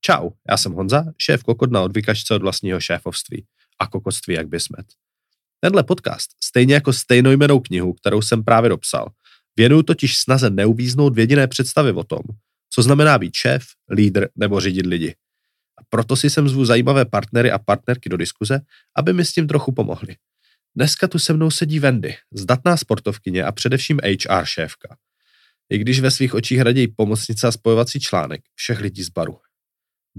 Čau, já jsem Honza, šéf kokot na odvykačce od vlastního šéfovství a kokotství jak by smet. Tenhle podcast, stejně jako stejnojmenou knihu, kterou jsem právě dopsal, věnuju totiž snaze neuvíznout v jediné představy o tom, co znamená být šéf, lídr nebo řídit lidi. A proto si sem zvu zajímavé partnery a partnerky do diskuze, aby mi s tím trochu pomohli. Dneska tu se mnou sedí Wendy, zdatná sportovkyně a především HR šéfka. I když ve svých očích raději pomocnice a spojovací článek všech lidí z baru.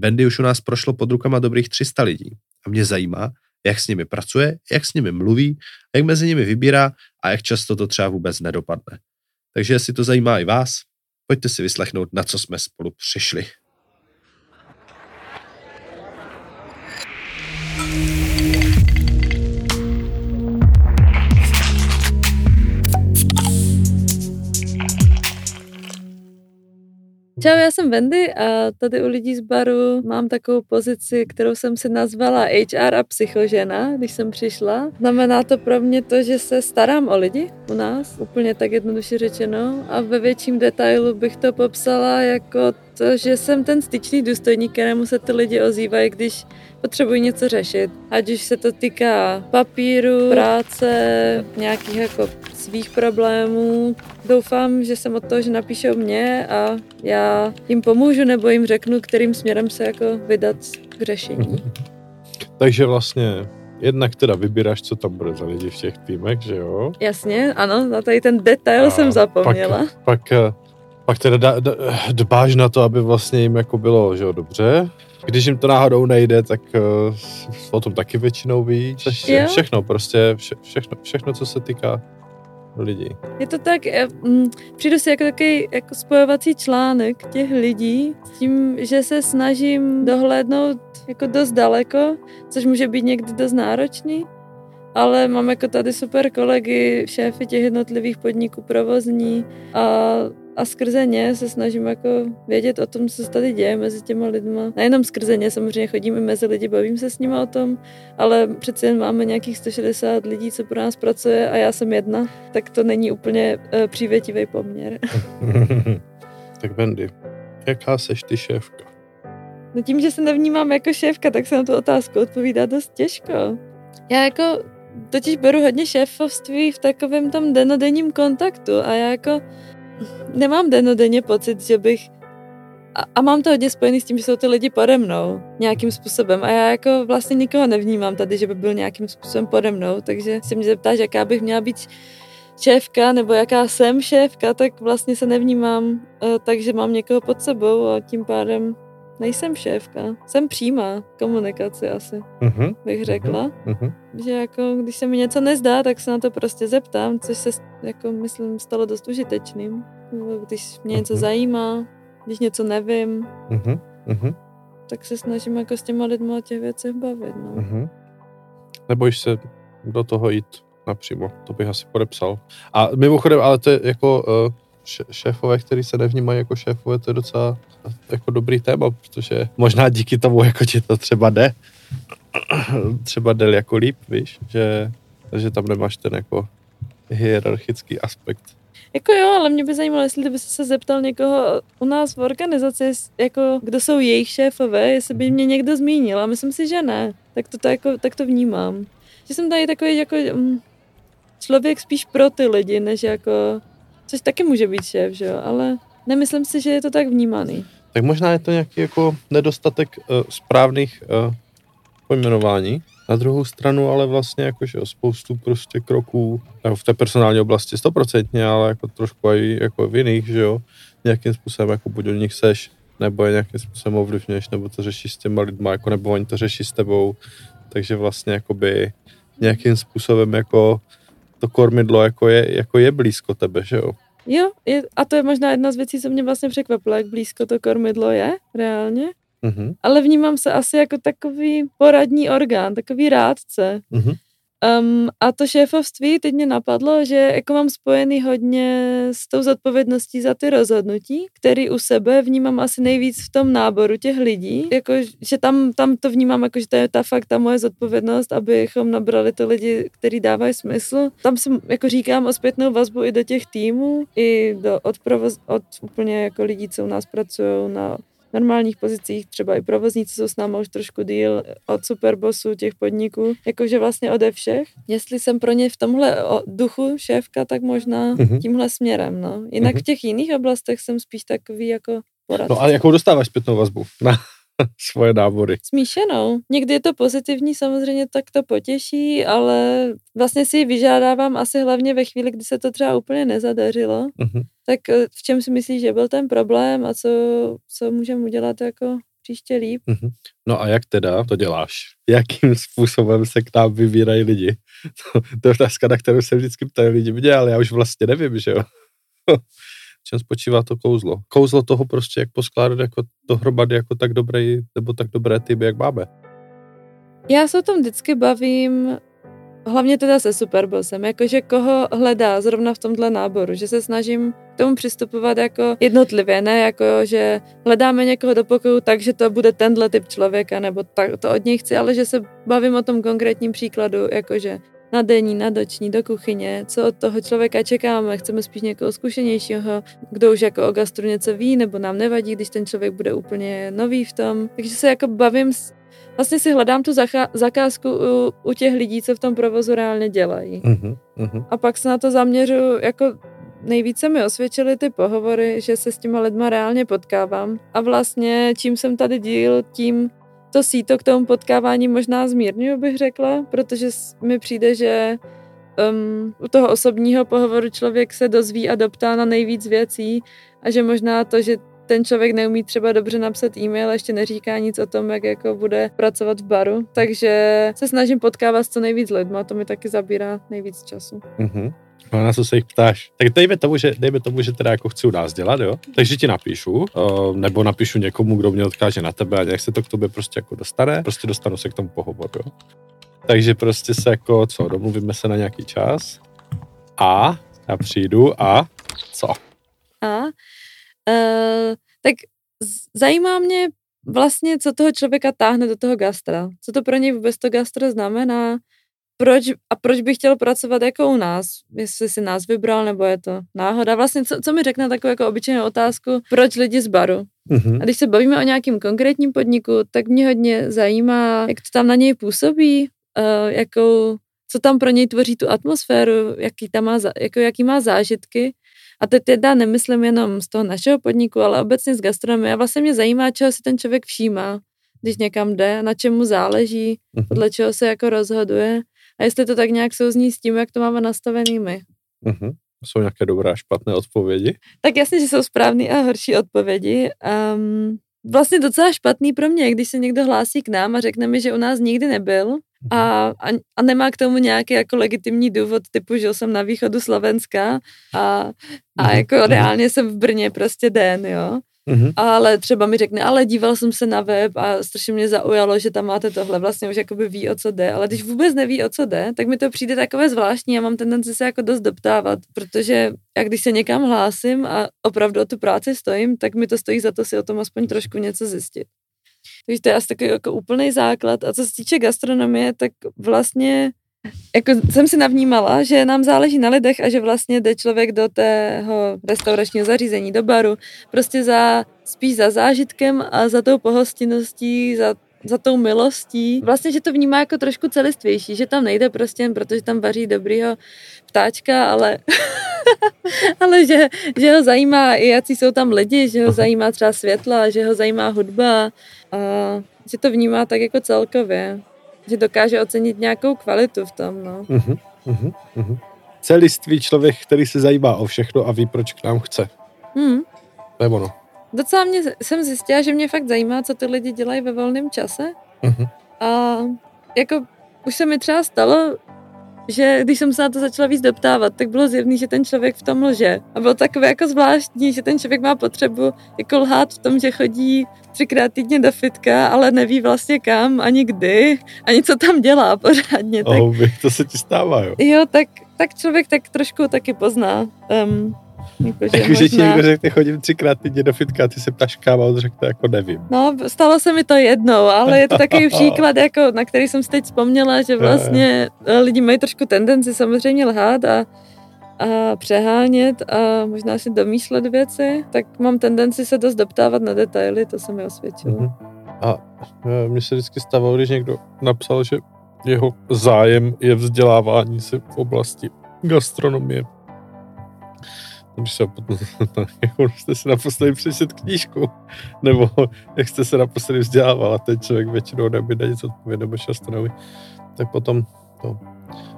Wendy už u nás prošlo pod rukama dobrých 300 lidí a mě zajímá, jak s nimi pracuje, jak s nimi mluví, jak mezi nimi vybírá a jak často to třeba vůbec nedopadne. Takže jestli to zajímá i vás, pojďte si vyslechnout, na co jsme spolu přišli. Čau, já jsem Wendy a tady u lidí z baru mám takovou pozici, kterou jsem si nazvala HR a psychožena, když jsem přišla. Znamená to pro mě to, že se starám o lidi u nás, úplně tak jednoduše řečeno a ve větším detailu bych to popsala jako to, že jsem ten styčný důstojník, kterému se ty lidi ozývají, když potřebují něco řešit. Ať už se to týká papíru, práce, nějakých jako svých problémů. Doufám, že jsem od toho, že napíšou mě a já jim pomůžu nebo jim řeknu, kterým směrem se jako vydat k řešení. Takže vlastně jednak teda vybíráš, co tam bude za lidi v těch týmech, že jo? Jasně, ano, na tady ten detail a jsem zapomněla. Pak, pak, pak teda dbáš na to, aby vlastně jim jako bylo, že jo, dobře. Když jim to náhodou nejde, tak uh, o tom taky většinou víš. Vše, všechno, prostě vše, všechno, všechno, co se týká lidí. Je to tak, mm, přijdu si jako takový jako spojovací článek těch lidí s tím, že se snažím dohlédnout jako dost daleko, což může být někdy dost náročný, ale mám jako tady super kolegy, šéfy těch jednotlivých podniků provozní a a skrze ně se snažím jako vědět o tom, co se tady děje mezi těma lidma. Nejenom skrze ně, samozřejmě chodíme mezi lidi, bavím se s nimi o tom, ale přeci jen máme nějakých 160 lidí, co pro nás pracuje a já jsem jedna, tak to není úplně uh, přívětivý poměr. tak Bendy, jaká seš ty šéfka? No tím, že se nevnímám jako šéfka, tak se na tu otázku odpovídá dost těžko. Já jako totiž beru hodně šéfovství v takovém tom denodenním kontaktu a já jako nemám denodenně pocit, že bych a, a mám to hodně spojený s tím, že jsou ty lidi pode mnou nějakým způsobem. A já jako vlastně nikoho nevnímám tady, že by byl nějakým způsobem pode mnou, takže si mě zeptáš, jaká bych měla být šéfka nebo jaká jsem šéfka, tak vlastně se nevnímám, eh, takže mám někoho pod sebou a tím pádem nejsem šéfka. Jsem přímá komunikaci asi, uh-huh. bych mhm. řekla. Uh-huh. Že jako, když se mi něco nezdá, tak se na to prostě zeptám, což se, jako myslím, stalo dost užitečným. Když mě něco uh-huh. zajímá, když něco nevím, uh-huh. Uh-huh. tak se snažím jako s těma lidmi o těch věcech bavit. No. Uh-huh. Nebojíš se do toho jít napřímo, to bych asi podepsal. A mimochodem, ale to je jako uh, šéfové, který se nevnímají jako šéfové, to je docela jako dobrý téma, protože možná díky tomu jako ti to třeba jde. třeba jde jako líp, víš, že, že tam nemáš ten jako hierarchický aspekt. Jako jo, ale mě by zajímalo, jestli by se zeptal někoho u nás v organizaci, jako kdo jsou jejich šéfové, jestli by mě někdo zmínil a myslím si, že ne. Tak to, to, jako, tak to vnímám. Že jsem tady takový jako mm, člověk spíš pro ty lidi, než jako, což taky může být šéf, že jo, ale nemyslím si, že je to tak vnímaný. Tak možná je to nějaký jako nedostatek uh, správných uh, pojmenování. Na druhou stranu ale vlastně jakože o spoustu prostě kroků jako v té personální oblasti stoprocentně, ale jako trošku i jako v jiných, že jo, nějakým způsobem jako buď od nich seš, nebo je nějakým způsobem ovlivňuješ, nebo to řešíš s těma lidma, jako nebo oni to řeší s tebou, takže vlastně jakoby nějakým způsobem jako to kormidlo jako je, jako je blízko tebe, že jo. Jo, je, a to je možná jedna z věcí, co mě vlastně překvapilo, jak blízko to kormidlo je reálně. Mm-hmm. Ale vnímám se asi jako takový poradní orgán, takový rádce. Mm-hmm. Um, a to šéfovství teď mě napadlo, že jako mám spojený hodně s tou zodpovědností za ty rozhodnutí, který u sebe vnímám asi nejvíc v tom náboru těch lidí, jako, že tam, tam to vnímám jako, že to je ta fakt ta moje zodpovědnost, abychom nabrali ty lidi, který dávají smysl. Tam si jako říkám o zpětnou vazbu i do těch týmů, i do, od, provoz, od úplně jako lidí, co u nás pracují na normálních pozicích, třeba i provozníci jsou s námi už trošku díl od superbossů těch podniků, jakože vlastně ode všech. Jestli jsem pro ně v tomhle duchu šéfka, tak možná mm-hmm. tímhle směrem, no. Jinak mm-hmm. v těch jiných oblastech jsem spíš takový jako poradce. No a jakou dostáváš zpětnou vazbu na svoje nábory? Smíšenou. Někdy je to pozitivní, samozřejmě tak to potěší, ale vlastně si ji vyžádávám asi hlavně ve chvíli, kdy se to třeba úplně nezadařilo. Mm-hmm. Tak eh, v čem si myslíš, že byl ten problém a co, co můžeme udělat jako příště líp. Mm-hmm. No a jak teda to děláš? Jakým způsobem se k nám vybírají lidi? To, to je otázka, na kterou se vždycky ptají lidi mě, ale já už vlastně nevím, že jo. v čem spočívá to kouzlo? Kouzlo toho prostě, jak poskládat jako dohromady jako tak dobrý, nebo tak dobré týmy, jak máme. Já se o tom vždycky bavím hlavně teda se Superbossem, jakože koho hledá zrovna v tomhle náboru, že se snažím k tomu přistupovat jako jednotlivě, ne jako, že hledáme někoho do pokoju tak, že to bude tenhle typ člověka, nebo tak, to od něj chci, ale že se bavím o tom konkrétním příkladu, jakože na denní, na doční, do kuchyně, co od toho člověka čekáme, chceme spíš někoho zkušenějšího, kdo už jako o gastru něco ví, nebo nám nevadí, když ten člověk bude úplně nový v tom. Takže se jako bavím s vlastně si hledám tu zakázku u, u těch lidí, co v tom provozu reálně dělají. Uh-huh, uh-huh. A pak se na to zaměřu, jako nejvíce mi osvědčily ty pohovory, že se s těma lidma reálně potkávám. A vlastně čím jsem tady díl, tím to síto k tomu potkávání možná zmírňuju, bych řekla, protože mi přijde, že um, u toho osobního pohovoru člověk se dozví a doptá na nejvíc věcí a že možná to, že ten člověk neumí třeba dobře napsat e-mail ještě neříká nic o tom, jak jako bude pracovat v baru. Takže se snažím potkávat s co nejvíc lidma, to mi taky zabírá nejvíc času. Mm-hmm. No na co se jich ptáš? Tak dejme tomu, že, dejme tomu, že teda jako chci u nás dělat, jo? Takže ti napíšu, uh, nebo napíšu někomu, kdo mě odkáže na tebe a nějak se to k tobě prostě jako dostane, prostě dostanu se k tomu pohovoru, jo? Takže prostě se jako, co, domluvíme se na nějaký čas a já přijdu a co? A Uh, tak zajímá mě vlastně, co toho člověka táhne do toho gastra. Co to pro něj vůbec to gastro znamená, proč, a proč bych chtěl pracovat jako u nás, jestli si nás vybral, nebo je to náhoda. Vlastně, co, co mi řekne takovou jako obyčejnou otázku, proč lidi z baru. Mm-hmm. A když se bavíme o nějakém konkrétním podniku, tak mě hodně zajímá, jak to tam na něj působí, uh, jakou, co tam pro něj tvoří tu atmosféru, jaký, tam má, jako, jaký má zážitky a teď teda nemyslím jenom z toho našeho podniku, ale obecně z gastronomie. A vlastně mě zajímá, čeho si ten člověk všímá, když někam jde, na čemu záleží, uh-huh. podle čeho se jako rozhoduje. A jestli to tak nějak souzní s tím, jak to máme nastavený my. Uh-huh. Jsou nějaké dobré a špatné odpovědi? Tak jasně, že jsou správné a horší odpovědi. Um, vlastně docela špatný pro mě, když se někdo hlásí k nám a řekne mi, že u nás nikdy nebyl a, a, a nemá k tomu nějaký jako legitimní důvod, typu žil jsem na východu Slovenska a, a mhm. jako reálně jsem v Brně prostě den, jo. Mm-hmm. Ale třeba mi řekne, ale díval jsem se na web a strašně mě zaujalo, že tam máte tohle, vlastně už jakoby ví, o co jde, ale když vůbec neví, o co jde, tak mi to přijde takové zvláštní a mám tendenci se jako dost doptávat, protože jak když se někam hlásím a opravdu o tu práci stojím, tak mi to stojí za to si o tom aspoň trošku něco zjistit. Takže to je asi takový jako úplný základ. A co se týče gastronomie, tak vlastně jako jsem si navnímala, že nám záleží na lidech a že vlastně jde člověk do tého restauračního zařízení, do baru, prostě za, spíš za zážitkem a za tou pohostinností, za za tou milostí. Vlastně, že to vnímá jako trošku celistvější, že tam nejde prostě jen protože tam vaří dobrýho ptáčka, ale, ale že, že ho zajímá i jaký jsou tam lidi, že ho zajímá třeba světla, že ho zajímá hudba a že to vnímá tak jako celkově. Že dokáže ocenit nějakou kvalitu v tom, no. Uh-huh, uh-huh, uh-huh. Celistvý člověk, který se zajímá o všechno a ví, proč k nám chce. Hmm. To je ono. Docela mě, jsem zjistila, že mě fakt zajímá, co ty lidi dělají ve volném čase. Uh-huh. A jako už se mi třeba stalo, že když jsem se na to začala víc doptávat, tak bylo zjevný, že ten člověk v tom lže. A bylo takové jako zvláštní, že ten člověk má potřebu jako lhát v tom, že chodí třikrát týdně do fitka, ale neví vlastně kam, ani kdy, ani co tam dělá pořádně. Tak, oh, to se ti stává, jo? Jo, tak, tak člověk tak trošku taky pozná. Um, jako, že, jako, ti někdo řekne, chodím třikrát týdně do fitka a ty se ptáš kam a on řekne, jako nevím. No, stalo se mi to jednou, ale je to takový příklad, jako, na který jsem si teď vzpomněla, že vlastně lidi mají trošku tendenci samozřejmě lhát a a přehánět a možná si domýšlet věci, tak mám tendenci se dost doptávat na detaily, to se mi osvědčilo. Mhm. A e, mně se vždycky stávalo, když někdo napsal, že jeho zájem je vzdělávání se v oblasti gastronomie. Když se potom, jako jste se naposledy přečet knížku, nebo jak jste se naposledy vzdělával a ten člověk většinou neumí na nic odpovědět, nebo často neumí, tak potom to.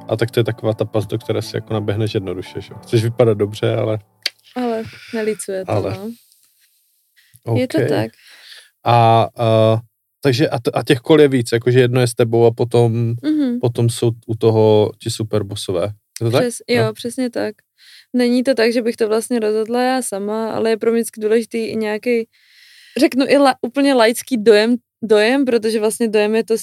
A tak to je taková ta pas, do které si jako naběhneš jednoduše, že? Chceš vypadat dobře, ale... Ale nelicuje to, Ale. no. Okay. Je to tak. A, a takže a, t- a těch kol je víc, jakože jedno je s tebou a potom, Mhm. potom jsou u toho ti superbosové. Je to tak? Přes, jo, No. přesně tak. Není to tak, že bych to vlastně rozhodla já sama, ale je pro mě důležitý i nějaký, řeknu i la, úplně laický dojem, dojem, protože vlastně dojem je to,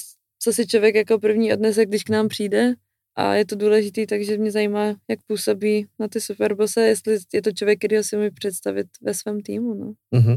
co si člověk jako první odnese, když k nám přijde a je to důležitý, takže mě zajímá, jak působí na ty superbose, jestli je to člověk, který si mi představit ve svém týmu. No. Mhm.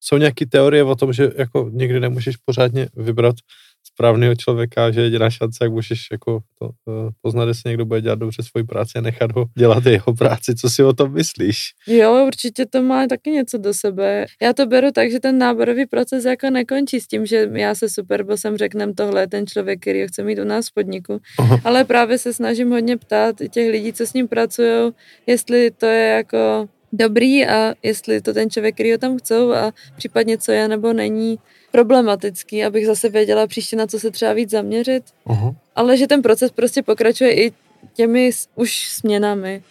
Jsou nějaké teorie o tom, že jako nikdy nemůžeš pořádně vybrat správného člověka, že jediná šance, jak můžeš jako to, uh, poznat, jestli někdo bude dělat dobře svoji práci a nechat ho dělat jeho práci. Co si o tom myslíš? Jo, určitě to má taky něco do sebe. Já to beru tak, že ten náborový proces jako nekončí s tím, že já se superbosem řeknem, tohle je ten člověk, který ho chce mít u nás v podniku. Aha. Ale právě se snažím hodně ptát těch lidí, co s ním pracují, jestli to je jako dobrý a jestli to ten člověk, který ho tam chcou a případně co je nebo není problematický, abych zase věděla příště na co se třeba víc zaměřit. Aha. Ale že ten proces prostě pokračuje i těmi už směnami.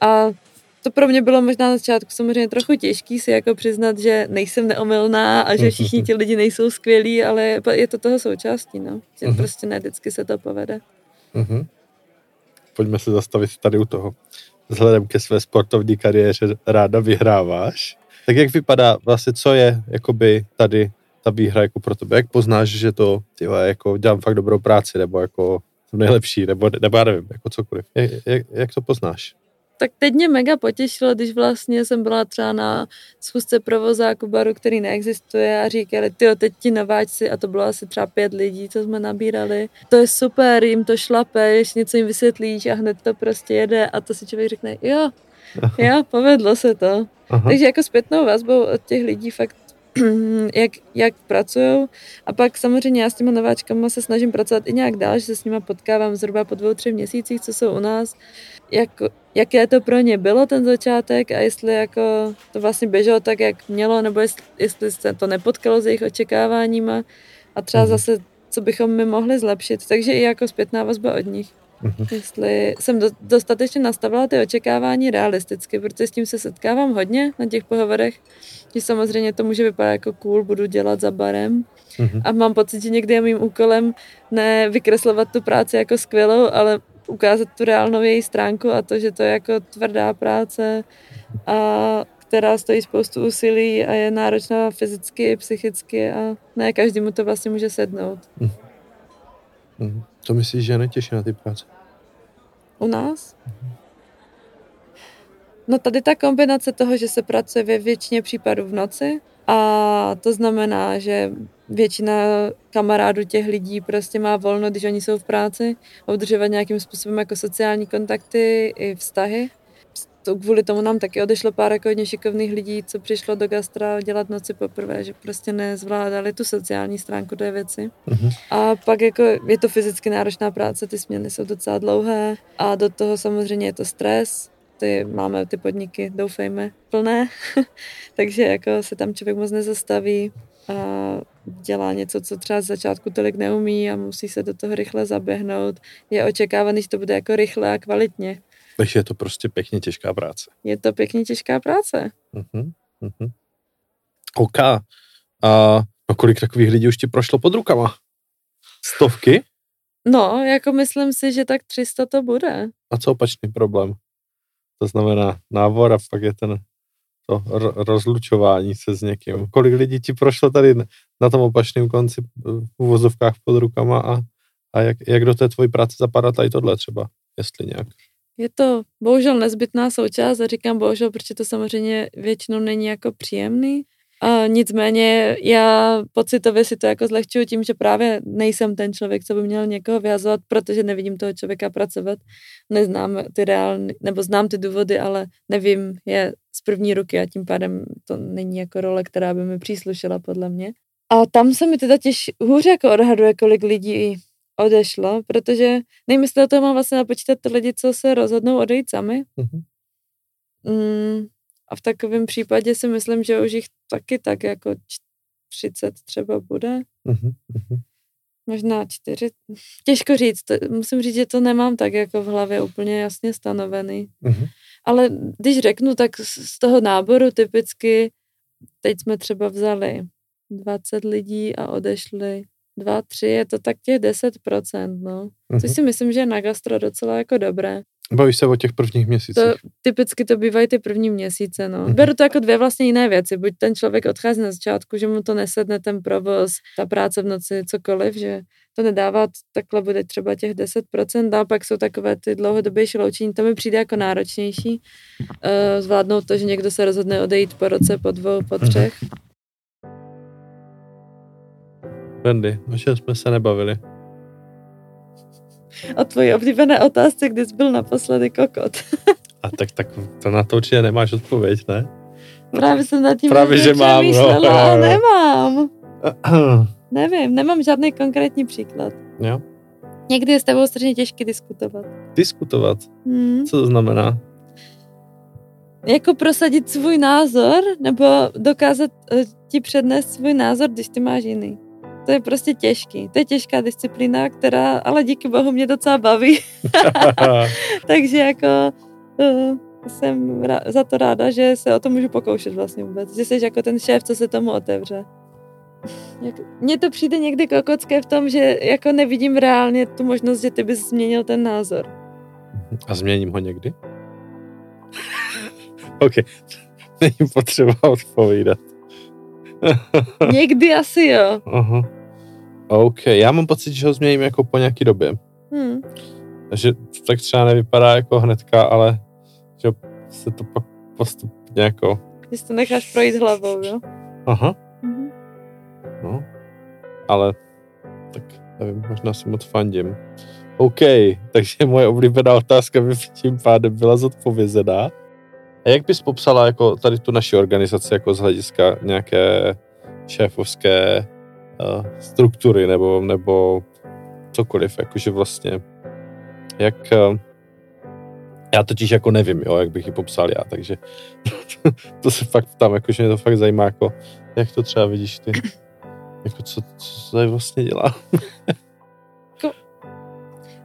A to pro mě bylo možná na začátku samozřejmě trochu těžký si jako přiznat, že nejsem neomylná a že všichni ti lidi nejsou skvělí, ale je- to toho součástí, no. Že Mhm. prostě ne vždycky se to povede. Mhm. Pojďme se zastavit tady u toho. Vzhledem ke své sportovní kariéře ráda vyhráváš. Tak jak vypadá vlastně, co je jakoby tady ta výhra jako pro tebe? Jak poznáš, že to tyhle, jako dělám fakt dobrou práci, nebo jako jsem nejlepší, nebo, nebo já nevím, jako cokoliv. Jak, jak, jak to poznáš? Tak teď mě mega potěšilo, když vlastně jsem byla třeba na schůzce provozáku baru, který neexistuje a říkali, ty teď ti nováčci a to bylo asi třeba pět lidí, co jsme nabírali. To je super, jim to šlapeš, něco jim vysvětlíš a hned to prostě jede a to si člověk řekne, jo, jo, povedlo se to. Aha. Takže jako zpětnou vazbou od těch lidí fakt jak, jak pracují. A pak samozřejmě já s těma nováčkama se snažím pracovat i nějak dál, že se s nima potkávám zhruba po dvou, třech měsících, co jsou u nás. Jak, jaké to pro ně bylo ten začátek a jestli jako to vlastně běželo tak, jak mělo, nebo jestli, jestli se to nepotkalo s jejich očekáváníma a třeba Mhm. zase, co bychom my mohli zlepšit. Takže i jako zpětná vazba od nich. Mhm. Jestli jsem do, dostatečně nastavila ty očekávání realisticky, protože s tím se setkávám hodně na těch pohovorech, že samozřejmě to může vypadat jako cool, budu dělat za barem Mhm. a mám pocit, že někdy je mým úkolem ne vykreslovat tu práci jako skvělou, ale ukázat tu reálnou její stránku a to, že to je jako tvrdá práce, a která stojí spoustu úsilí a je náročná fyzicky i psychicky a ne každému to vlastně může sednout. Mhm. Co myslíš, že netěší na ty práce? U nás? No tady ta kombinace toho, že se pracuje ve většině případů v noci a to znamená, že většina kamarádů těch lidí prostě má volno, když oni jsou v práci, udržovat nějakým způsobem jako sociální kontakty i vztahy. To kvůli tomu nám taky odešlo pár jako hodně šikovných lidí, co přišlo do gastra dělat noci poprvé, že prostě nezvládali tu sociální stránku té věci. Mhm. A pak jako je to fyzicky náročná práce, ty směny jsou docela dlouhé a do toho samozřejmě je to stres. Ty, máme ty podniky, doufejme, plné, takže jako se tam člověk moc nezastaví a dělá něco, co třeba z začátku tolik neumí a musí se do toho rychle zaběhnout. Je očekávaný, že to bude jako rychle a kvalitně. Takže je to prostě pěkně těžká práce. Je to pěkně těžká práce. Mhm. Mhm. OK. A no kolik takových lidí už ti prošlo pod rukama? Stovky? No, jako myslím si, že tak 300 to bude. A co opačný problém? To znamená návor a pak je ten to ro- rozlučování se s někým. Kolik lidí ti prošlo tady na tom opačném konci v uvozovkách pod rukama a, a jak, jak do té tvojí práce zapadá tady tohle třeba, jestli nějak. Je to bohužel nezbytná součást a říkám bohužel, protože to samozřejmě většinou není jako příjemný, A nicméně já pocitově si to jako zlehčuju tím, že právě nejsem ten člověk, co by měl někoho vyhazovat, protože nevidím toho člověka pracovat. Neznám ty reální, nebo znám ty důvody, ale nevím je z první ruky a tím pádem to není jako role, která by mi příslušela podle mě. A tam se mi teda těž hůře jako odhaduje, kolik lidí odešlo, protože nevím, jestli to mám vlastně napočítat ty lidi, co se rozhodnou odejít sami. Mhm. Mm, a v takovém případě si myslím, že už jich taky tak jako 30 třeba bude. Mhm, mhm. Možná čtyři. Těžko říct. To, musím říct, že to nemám tak jako v hlavě úplně jasně stanovený. Mhm. Ale když řeknu, tak z z toho náboru typicky, teď jsme třeba vzali 20 lidí a odešli dva, tři, je to tak těch 10%, no. Což Mhm. si myslím, že je na gastro docela jako dobré. Bavíš se o těch prvních měsících. To, typicky to bývají ty první měsíce, no. Mhm. Beru to jako dvě vlastně jiné věci. Buď ten člověk odchází na začátku, že mu to nesedne ten provoz, ta práce v noci, cokoliv, že to nedává, takhle bude třeba těch 10%, a pak jsou takové ty dlouhodobější loučení, to mi přijde jako náročnější. Uh, zvládnout to, že někdo se rozhodne odejít po roce, po dvou, po Mhm. třech. Wendy, o čem jsme se nebavili? A tvoji oblíbené otázce, kdy jsi byl naposledy kokot. A tak, tak to na to určitě nemáš odpověď, ne? Právě jsem nad tím Právě, že mám, no. přemýšlela a Jo, jo. nemám. Nevím, nemám žádný konkrétní příklad. jo? Někdy je s tebou strašně těžké diskutovat. Diskutovat. Hmm. Co to znamená? Jako prosadit svůj názor, nebo dokázat eh, ti přednést svůj názor, když ty máš jiný. To je prostě těžký. To je těžká disciplína, která, ale díky bohu mě docela baví. Takže jako uh, jsem za to ráda, že se o to můžu pokoušet vlastně vůbec. Že jsi jako ten šéf, co se tomu otevře. Mně to přijde někdy kokocké v tom, že jako nevidím reálně tu možnost, že ty bys změnil ten názor. A změním ho někdy? OK. Není potřeba odpovídat. Někdy asi jo. Aha. OK, já mám pocit, že ho změním jako po nějaký době. Hm. Že tak třeba nevypadá jako hnedka, ale že se to pak postupně jako... Si to necháš projít hlavou, jo? Aha, Mhm. no. Ale tak nevím, možná si moc fandím. OK, takže moje oblíbená otázka by tím pádem byla zodpovězená. A jak bys popsala jako tady tu naši organizaci jako z hlediska nějaké šéfovské uh, struktury nebo, nebo cokoliv, jakože vlastně jak uh, já totiž jako nevím, jo, jak bych ji popsal já, takže to se fakt ptám, jakože mě to fakt zajímá, jako, jak to třeba vidíš ty, jako co, co tady vlastně dělá.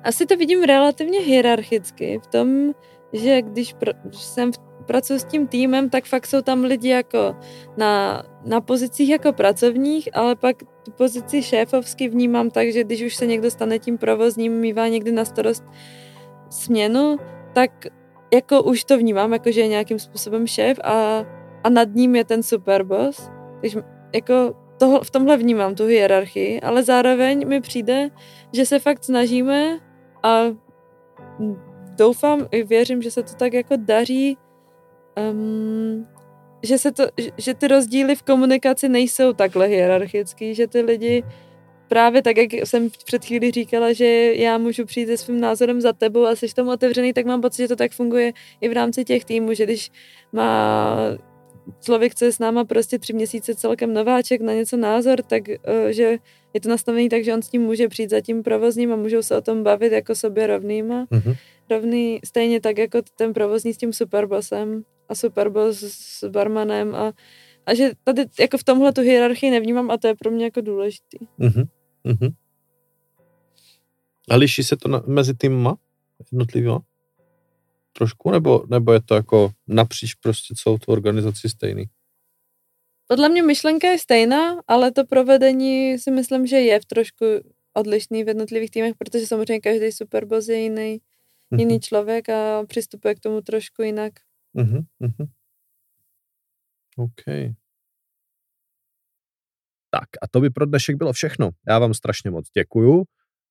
Asi to vidím relativně hierarchicky v tom, že když pr- když jsem v, pracuji s tím týmem, tak fakt jsou tam lidi jako na, na pozicích jako pracovních, ale pak tu pozici šéfovsky vnímám tak, že když už se někdo stane tím provozním, mývá někdy na starost směnu, tak jako už to vnímám, jako že je nějakým způsobem šéf a, a nad ním je ten superboss. Takže jako toho, v tomhle vnímám tu hierarchii, ale zároveň mi přijde, že se fakt snažíme a doufám i věřím, že se to tak jako daří, um, že, se to, že- ty rozdíly v komunikaci nejsou takhle hierarchický, že ty lidi právě tak, jak jsem před chvíli říkala, že já můžu přijít se svým názorem za tebou a jsi tomu otevřený, tak mám pocit, že to tak funguje i v rámci těch týmů, že když má člověk, co je s náma prostě tři měsíce celkem nováček na něco názor, tak eh, že je to nastavený tak, že on s tím může přijít za tím provozním a můžou se o tom bavit jako sobě rovnýma. Mhm. Rovný, stejně tak jako ten provozní s tím superbosem a superboss s barmanem a, a že tady jako v tomhle tu hierarchii nevnímám a to je pro mě jako důležitý. Mhm. Mhm. A liší se to na, mezi týmama jednotlivýma? Trošku? Nebo, nebo je to jako napříč prostě celou tu organizaci stejný? Podle mě myšlenka je stejná, ale to provedení si myslím, že je v trošku odlišný v jednotlivých týmech, protože samozřejmě každý superboss je jiný. Jiný člověk a přistupuje k tomu trošku jinak. Mhm. Mhm. OK. Tak a to by pro dnešek bylo všechno. Já vám strašně moc děkuju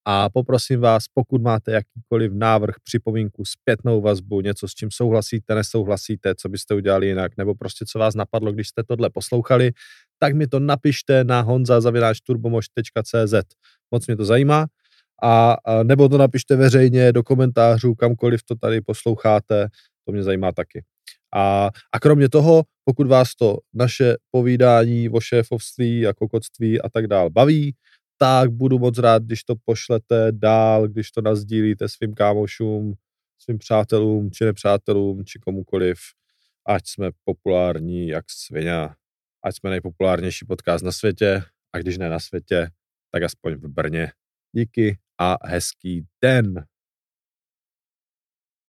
a poprosím vás, pokud máte jakýkoliv návrh, připomínku, zpětnou vazbu, něco s čím souhlasíte, nesouhlasíte, co byste udělali jinak, nebo prostě co vás napadlo, když jste tohle poslouchali, tak mi to napište na honza.turbomož.cz. Moc mě to zajímá. A, a nebo to napište veřejně do komentářů, kamkoliv to tady posloucháte, to mě zajímá taky. A, a kromě toho, pokud vás to naše povídání o šéfovství a kokotství a tak dál baví, tak budu moc rád, když to pošlete dál, když to nazdílíte svým kámošům, svým přátelům, či nepřátelům, či komukoliv, ať jsme populární jak svině, ať jsme nejpopulárnější podcast na světě, a když ne na světě, tak aspoň v Brně. Díky a hezký den.